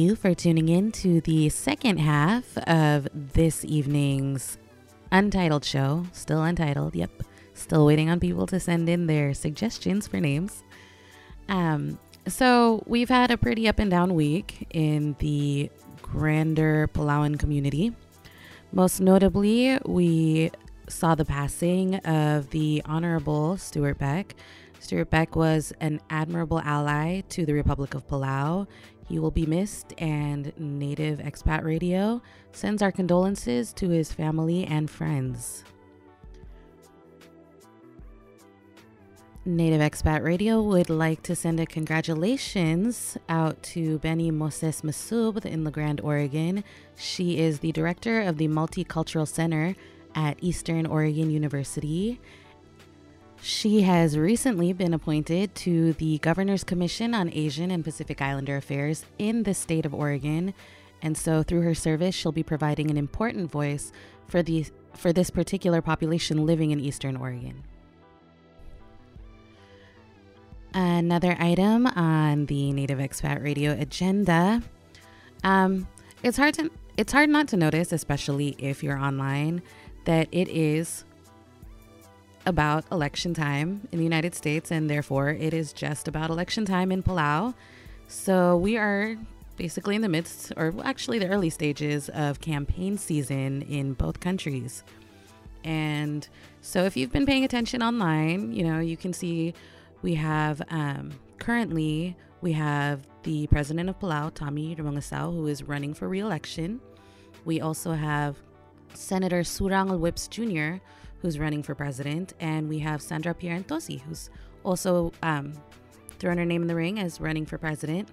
you for tuning in to the second half of this evening's untitled show. Still untitled, yep. Still waiting on people to send in their suggestions for names. Um, so we've had a pretty up and down week in the grander Palauan community. Most notably, we saw the passing of the Honorable Stuart Beck. Stuart Beck was an admirable ally to the Republic of Palau. He will be missed, and Native Expat Radio sends our condolences to his family and friends. Native Expat Radio would like to send a congratulations out to Benny Moses Masub in La Grande, Oregon. She is the director of the Multicultural Center at Eastern Oregon University. She has recently been appointed to the Governor's Commission on Asian and Pacific Islander Affairs in the state of Oregon. And so through her service, she'll be providing an important voice for the for this particular population living in Eastern Oregon. Another item on the Native Expat Radio agenda. Um, it's hard to it's hard not to notice, especially if you're online, that it is about election time in the United States, and therefore it is just about election time in Palau. So we are basically in the midst, or actually the early stages of campaign season in both countries. And so if you've been paying attention online, you know, you can see we have um, currently we have the president of Palau, Tommy Remengesau, who is running for re-election. We also have Senator Surangel Whipps Jr., who's running for president, and we have Sandra Pierantozzi, who's also um, thrown her name in the ring as running for president.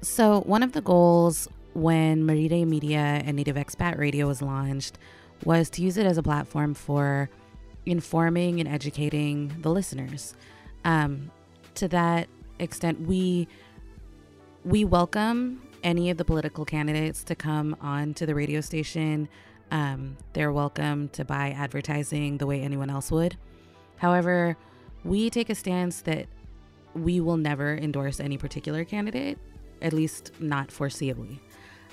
So one of the goals when Marire Media and Native Expat Radio was launched was to use it as a platform for informing and educating the listeners. Um, to that extent, we we welcome any of the political candidates to come on to the radio station. Um, they're welcome to buy advertising the way anyone else would. However, we take a stance that we will never endorse any particular candidate, at least not foreseeably.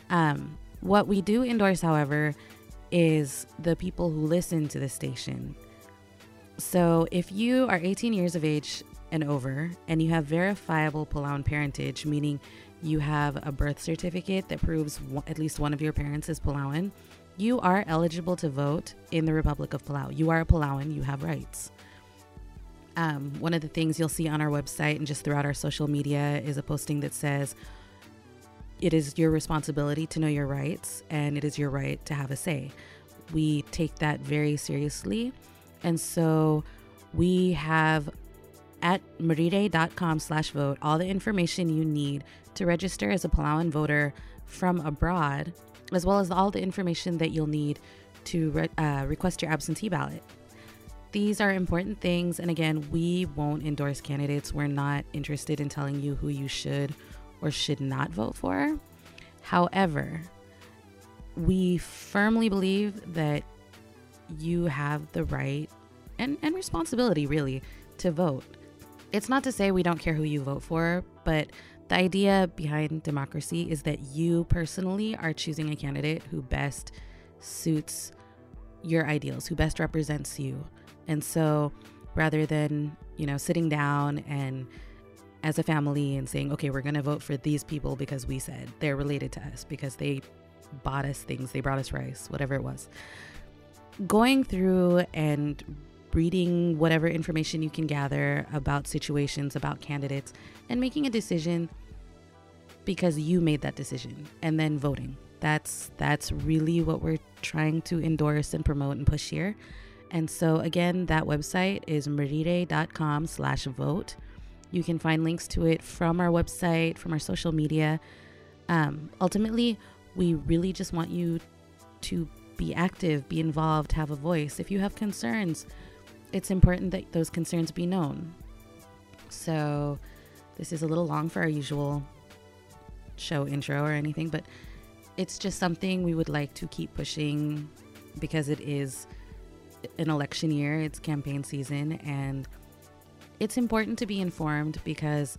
Um, what we do endorse, however, is the people who listen to the station. So if you are 18 years of age and over and you have verifiable Palauan parentage, meaning you have a birth certificate that proves at least one of your parents is Palauan, you are eligible to vote in the Republic of Palau. You are a Palauan, you have rights. Um, one of the things you'll see on our website and just throughout our social media is a posting that says, It is your responsibility to know your rights, and it is your right to have a say. We take that very seriously. And so we have at marire.com slash vote all the information you need to register as a Palauan voter from abroad, as well as all the information that you'll need to re- uh, request your absentee ballot. These are important things, and again, we won't endorse candidates. We're not interested in telling you who you should or should not vote for. However, we firmly believe that you have the right and, and responsibility, really, to vote. It's not to say we don't care who you vote for, but the idea behind democracy is that you personally are choosing a candidate who best suits your ideals, who best represents you. And so rather than, you know, sitting down and as a family and saying, okay, we're going to vote for these people because we said they're related to us, because they bought us things, they brought us rice, whatever it was. Going through and reading whatever information you can gather about situations, about candidates, and making a decision because you made that decision and then voting. That's that's really what we're trying to endorse and promote and push here. And so again, that website is marire.com slash vote. You can find links to it from our website, from our social media. Um, ultimately, we really just want you to be active, be involved, have a voice. If you have concerns, it's important that those concerns be known. So, this is a little long for our usual show intro or anything, but it's just something we would like to keep pushing because it is an election year, it's campaign season, and it's important to be informed because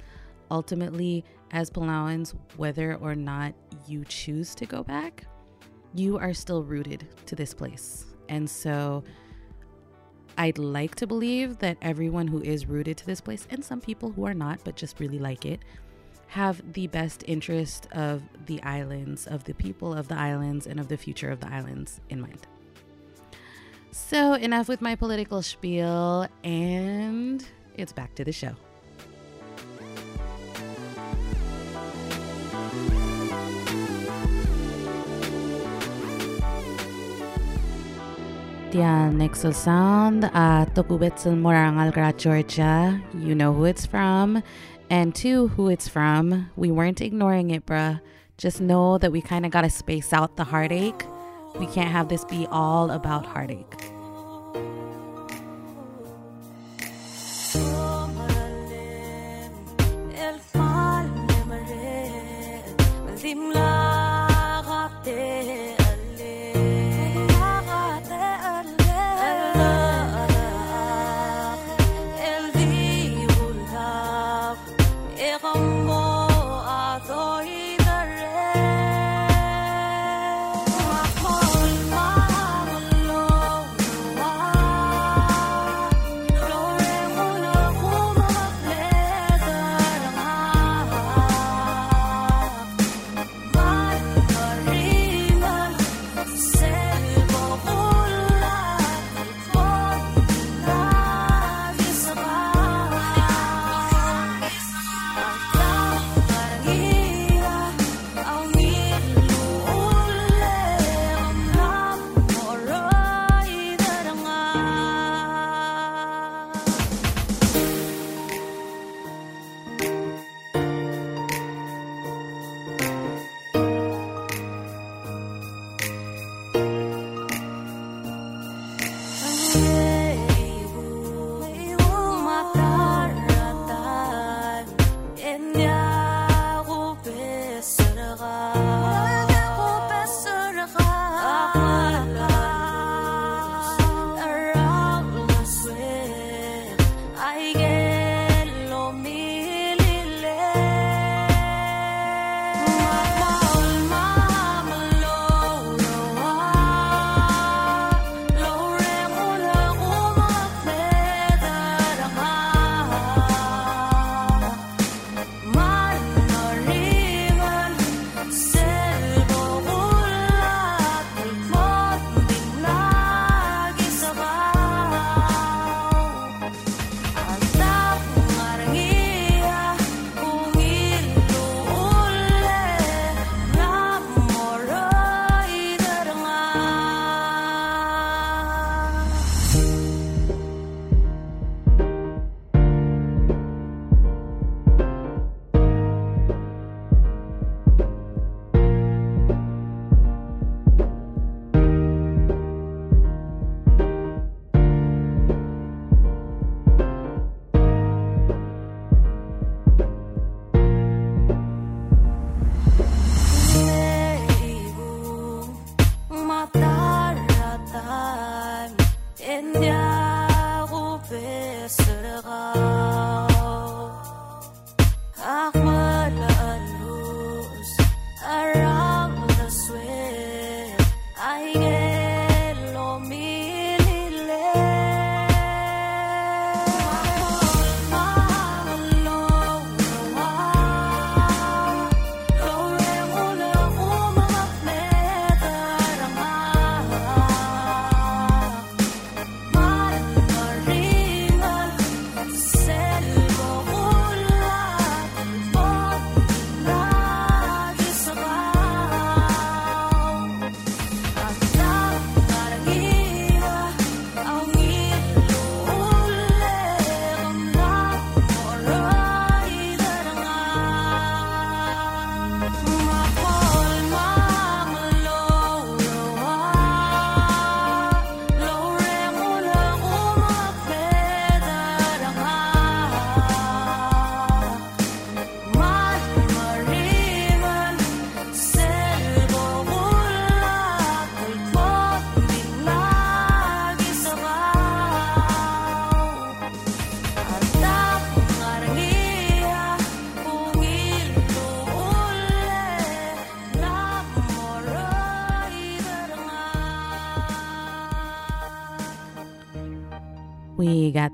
ultimately as Palauans, whether or not you choose to go back, you are still rooted to this place. And so I'd like to believe that everyone who is rooted to this place, and some people who are not, but just really like it, have the best interest of the islands, of the people of the islands, and of the future of the islands in mind. So, enough with my political spiel, and it's back to the show. Sound uh, Morangalgra, Georgia. You know who it's from. And two, who it's from. We weren't ignoring it, bruh. Just know that we kind of got to space out the heartache. We can't have this be all about heartache.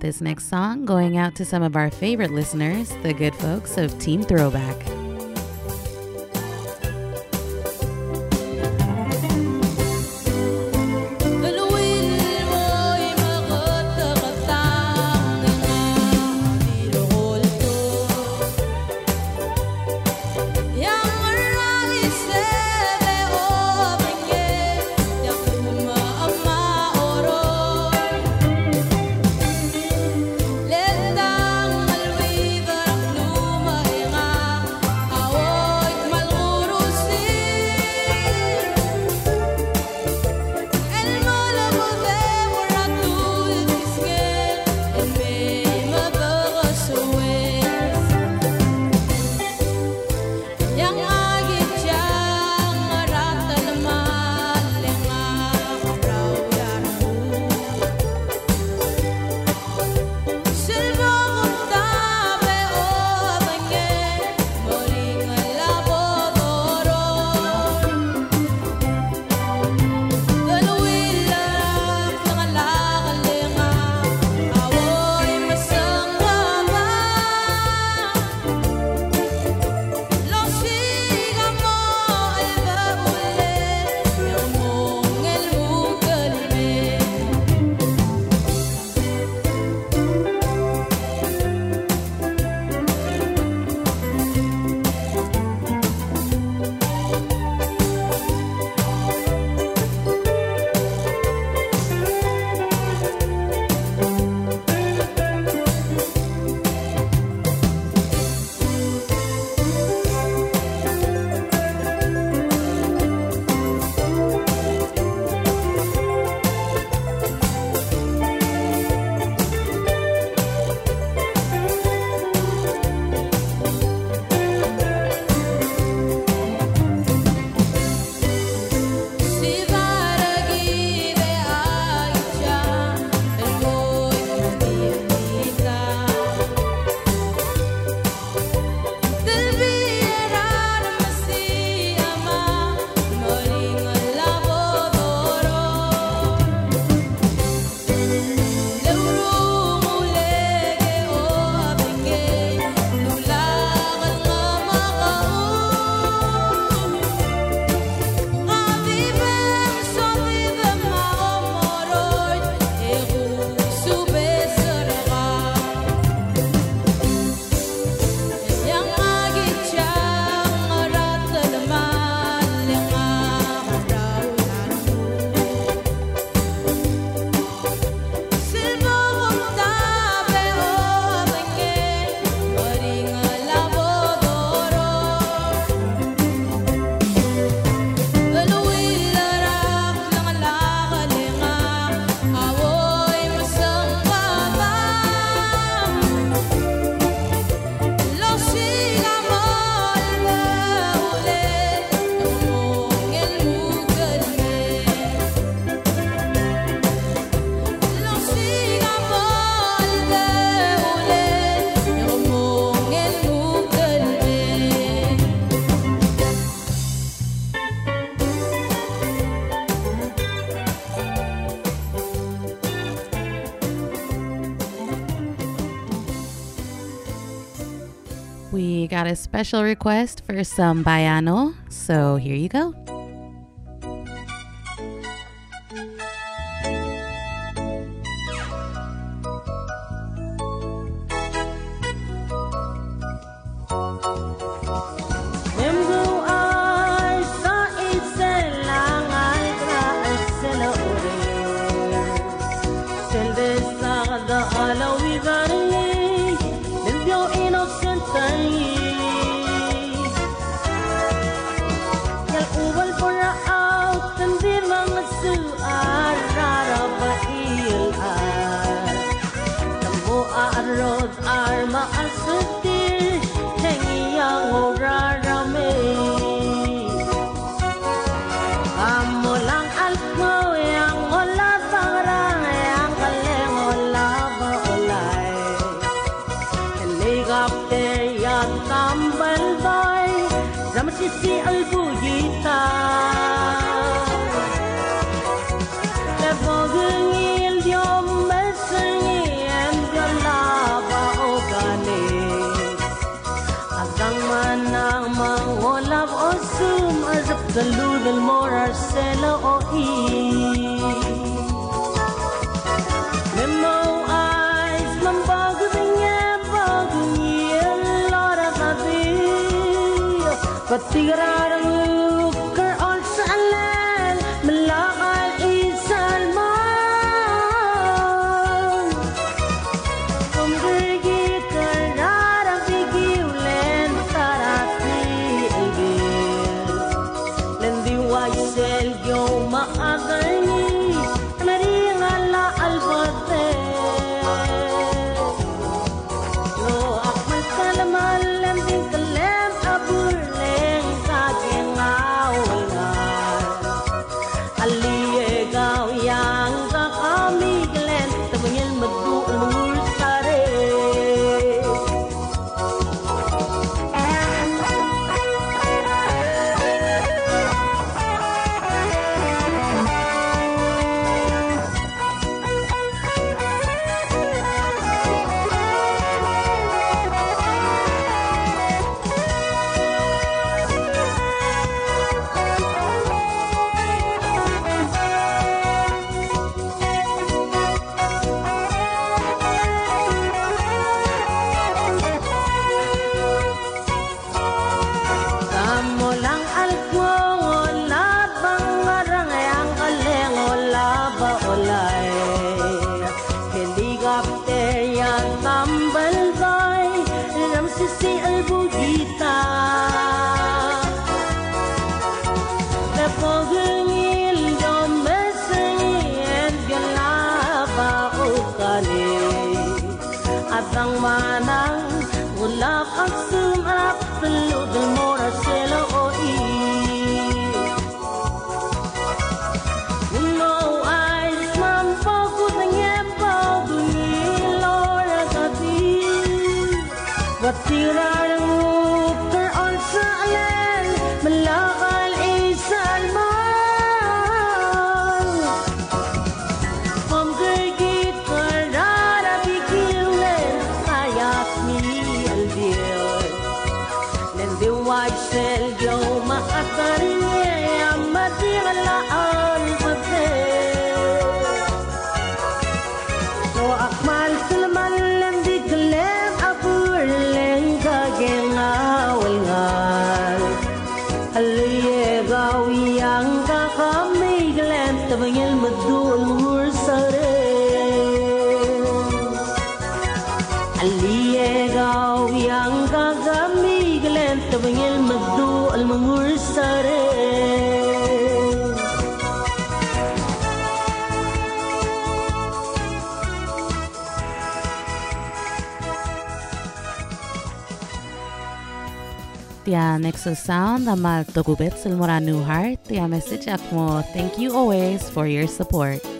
This next song going out to some of our favorite listeners, the good folks of Team Throwback. Got a special request for some Baiano, so here you go. الليغاو next غامي غلان تبين المدو المنغور ساري Tia New Heart. Tia message akmo. Thank you always for your support.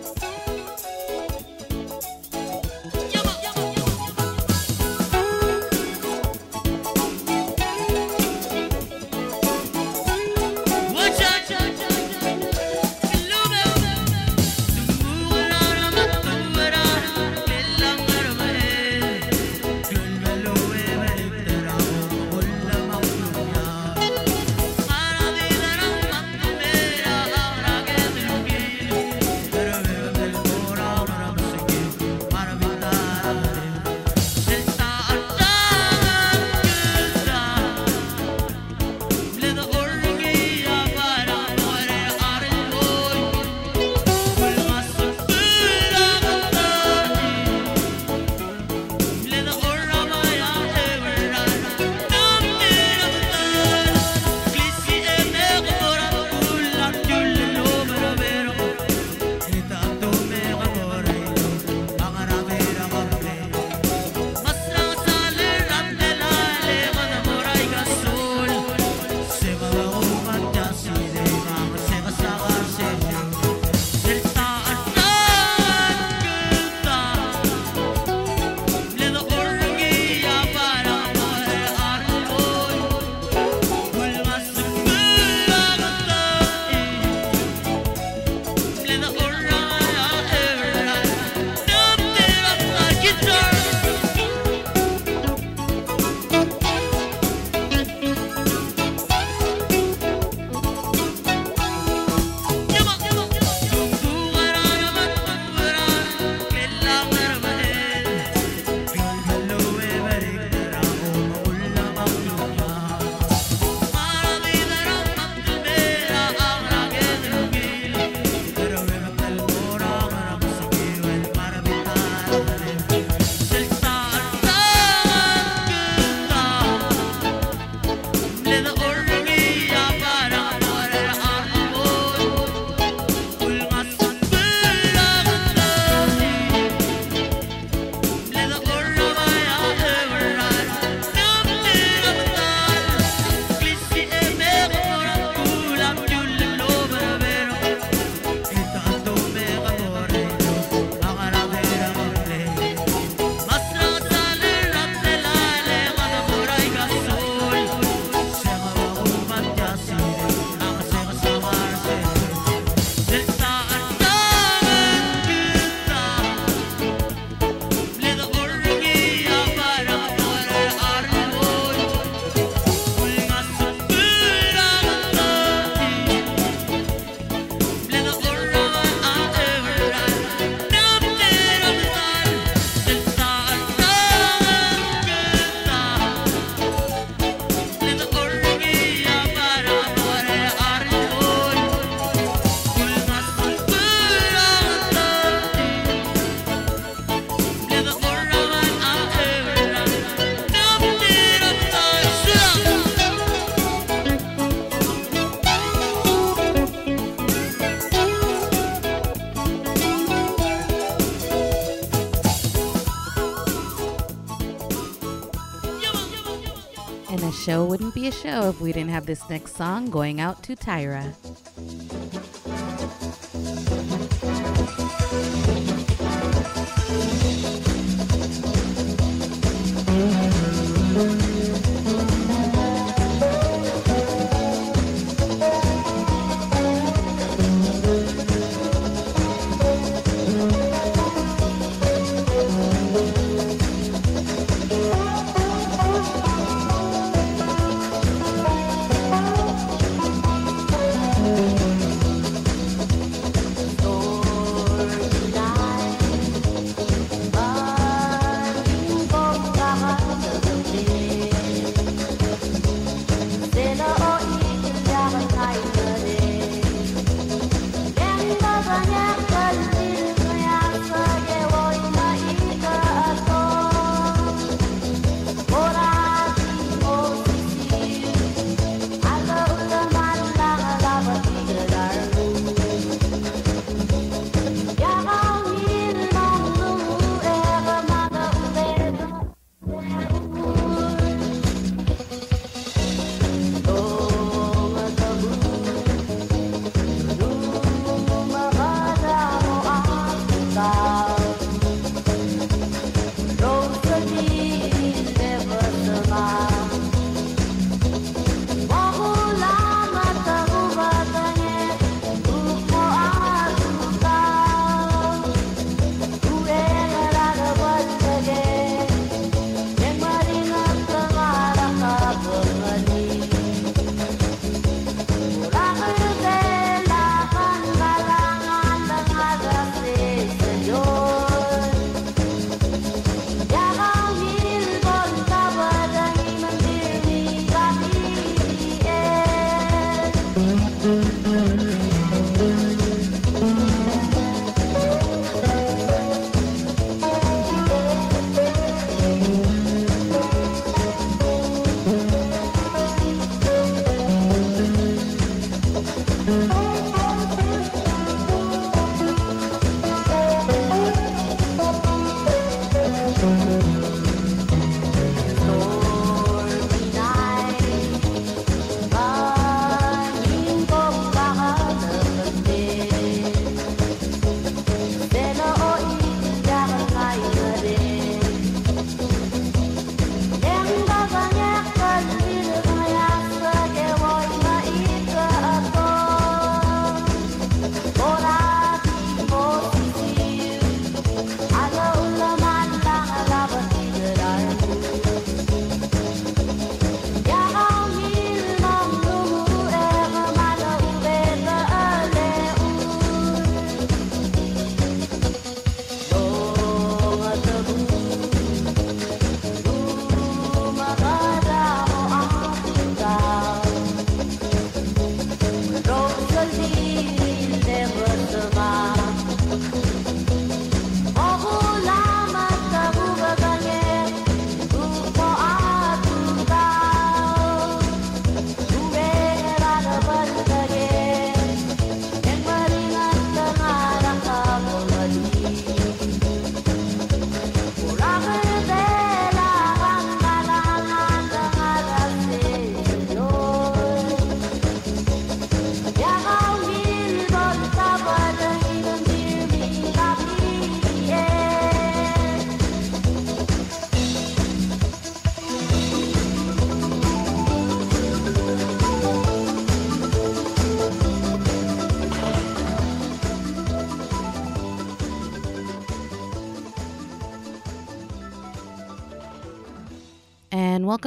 Show if we didn't have this next song going out to Tyra.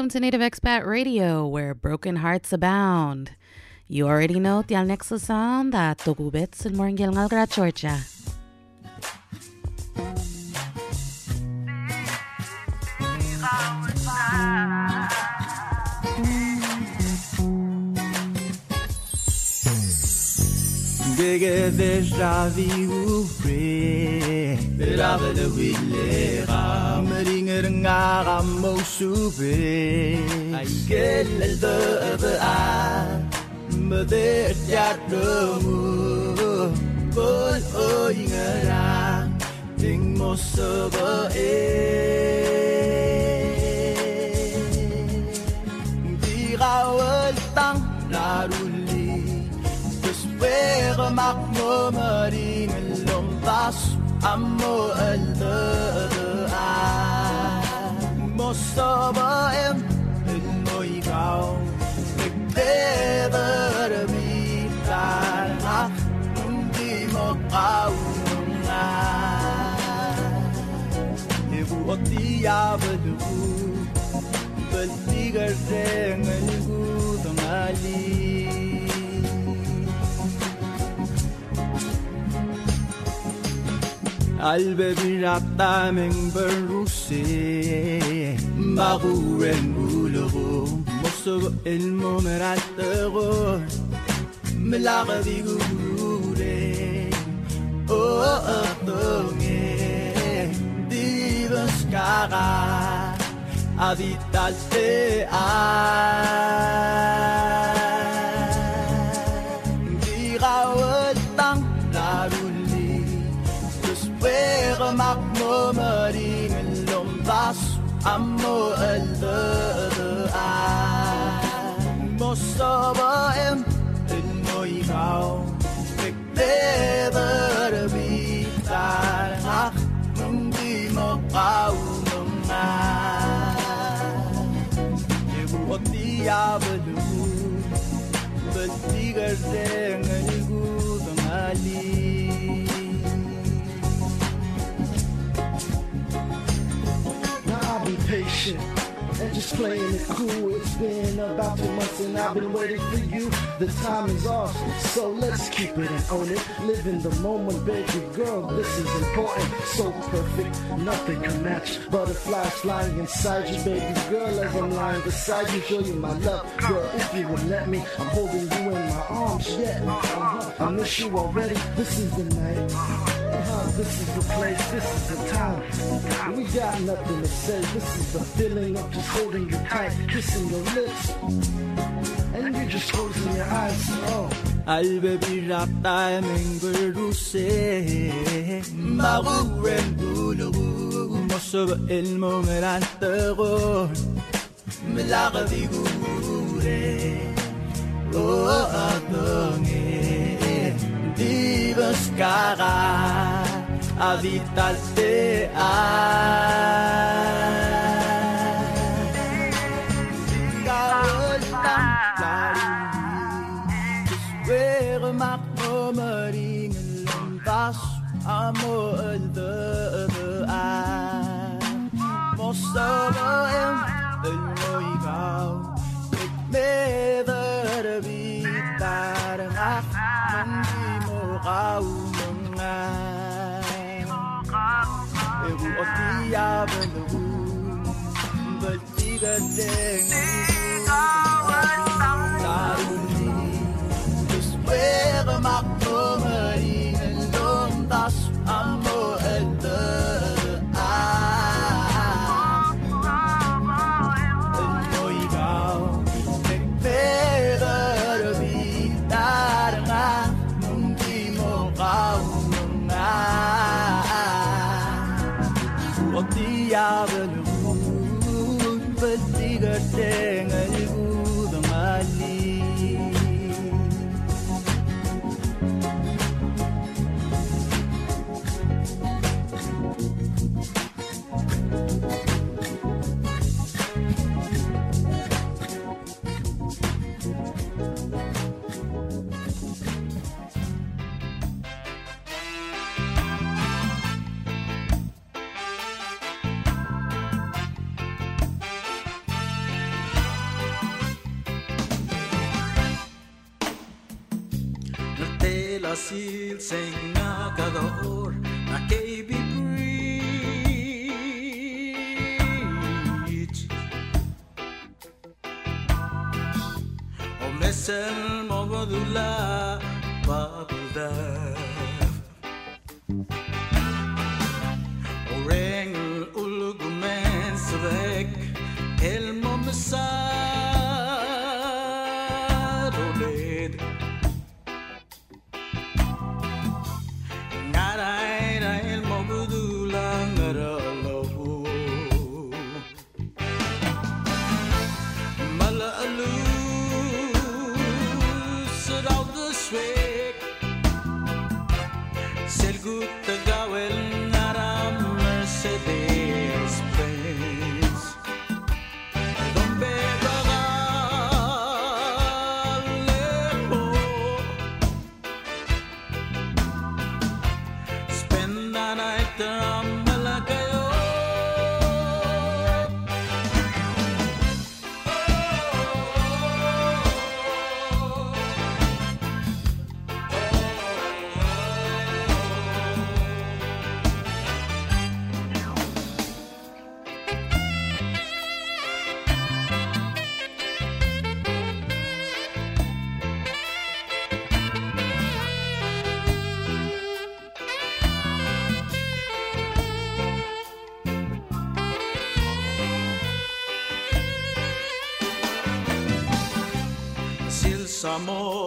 Welcome to Native Expat Radio, where broken hearts abound. You already know Tial Nexusan da Togubets and Morngil Ngalgra Chorcha. Bege deja vu pre Berave de willera Meringer ngara mosube Aigel el de a. Mede jademu Kol oingera Ding mosobo e makmamaring lumpas amo aldaan mo sa baem mo ikaw nagdebar bitar na hindi mo kaunga Ibuot diablo Baligar dengan albe birata mengber ruse bagure mulogo moso el momeratego melaga digure oh atonge divas cara Nagdebar bitar Ak hindi mo kaunungan Ibuot diablo Baligar dengan gudang alin be patient and just playing it cool. It's been about two months and I've been waiting for you. The time is off, so let's keep it and own it. Live in the moment, baby girl. This is important. So perfect, nothing can match. Butterflies flying inside you, baby girl. As I'm lying beside you, show you my love, girl. If you would let me, I'm holding you in my arms. Yeah, uh-huh. I miss you already. This is the night. Uh-huh, this is the place, this is the time. We got nothing to say. This is the feeling of just holding you tight, kissing your lips, and you just closing your eyes. Oh. Albe birata meng beruse Maguren bulugo Mosso el momerantego Melaga digure Oh atonge Divas cara Aditalte a Where makmamaring lumpas amo aldaan Mo sa bayan mo ikaw Nagmedar bitar nga Hindi mo kaunangan Ebu o diablo Balikan din Daruli Cada år na KB Bridge. Och mässen mobadula babuda Sil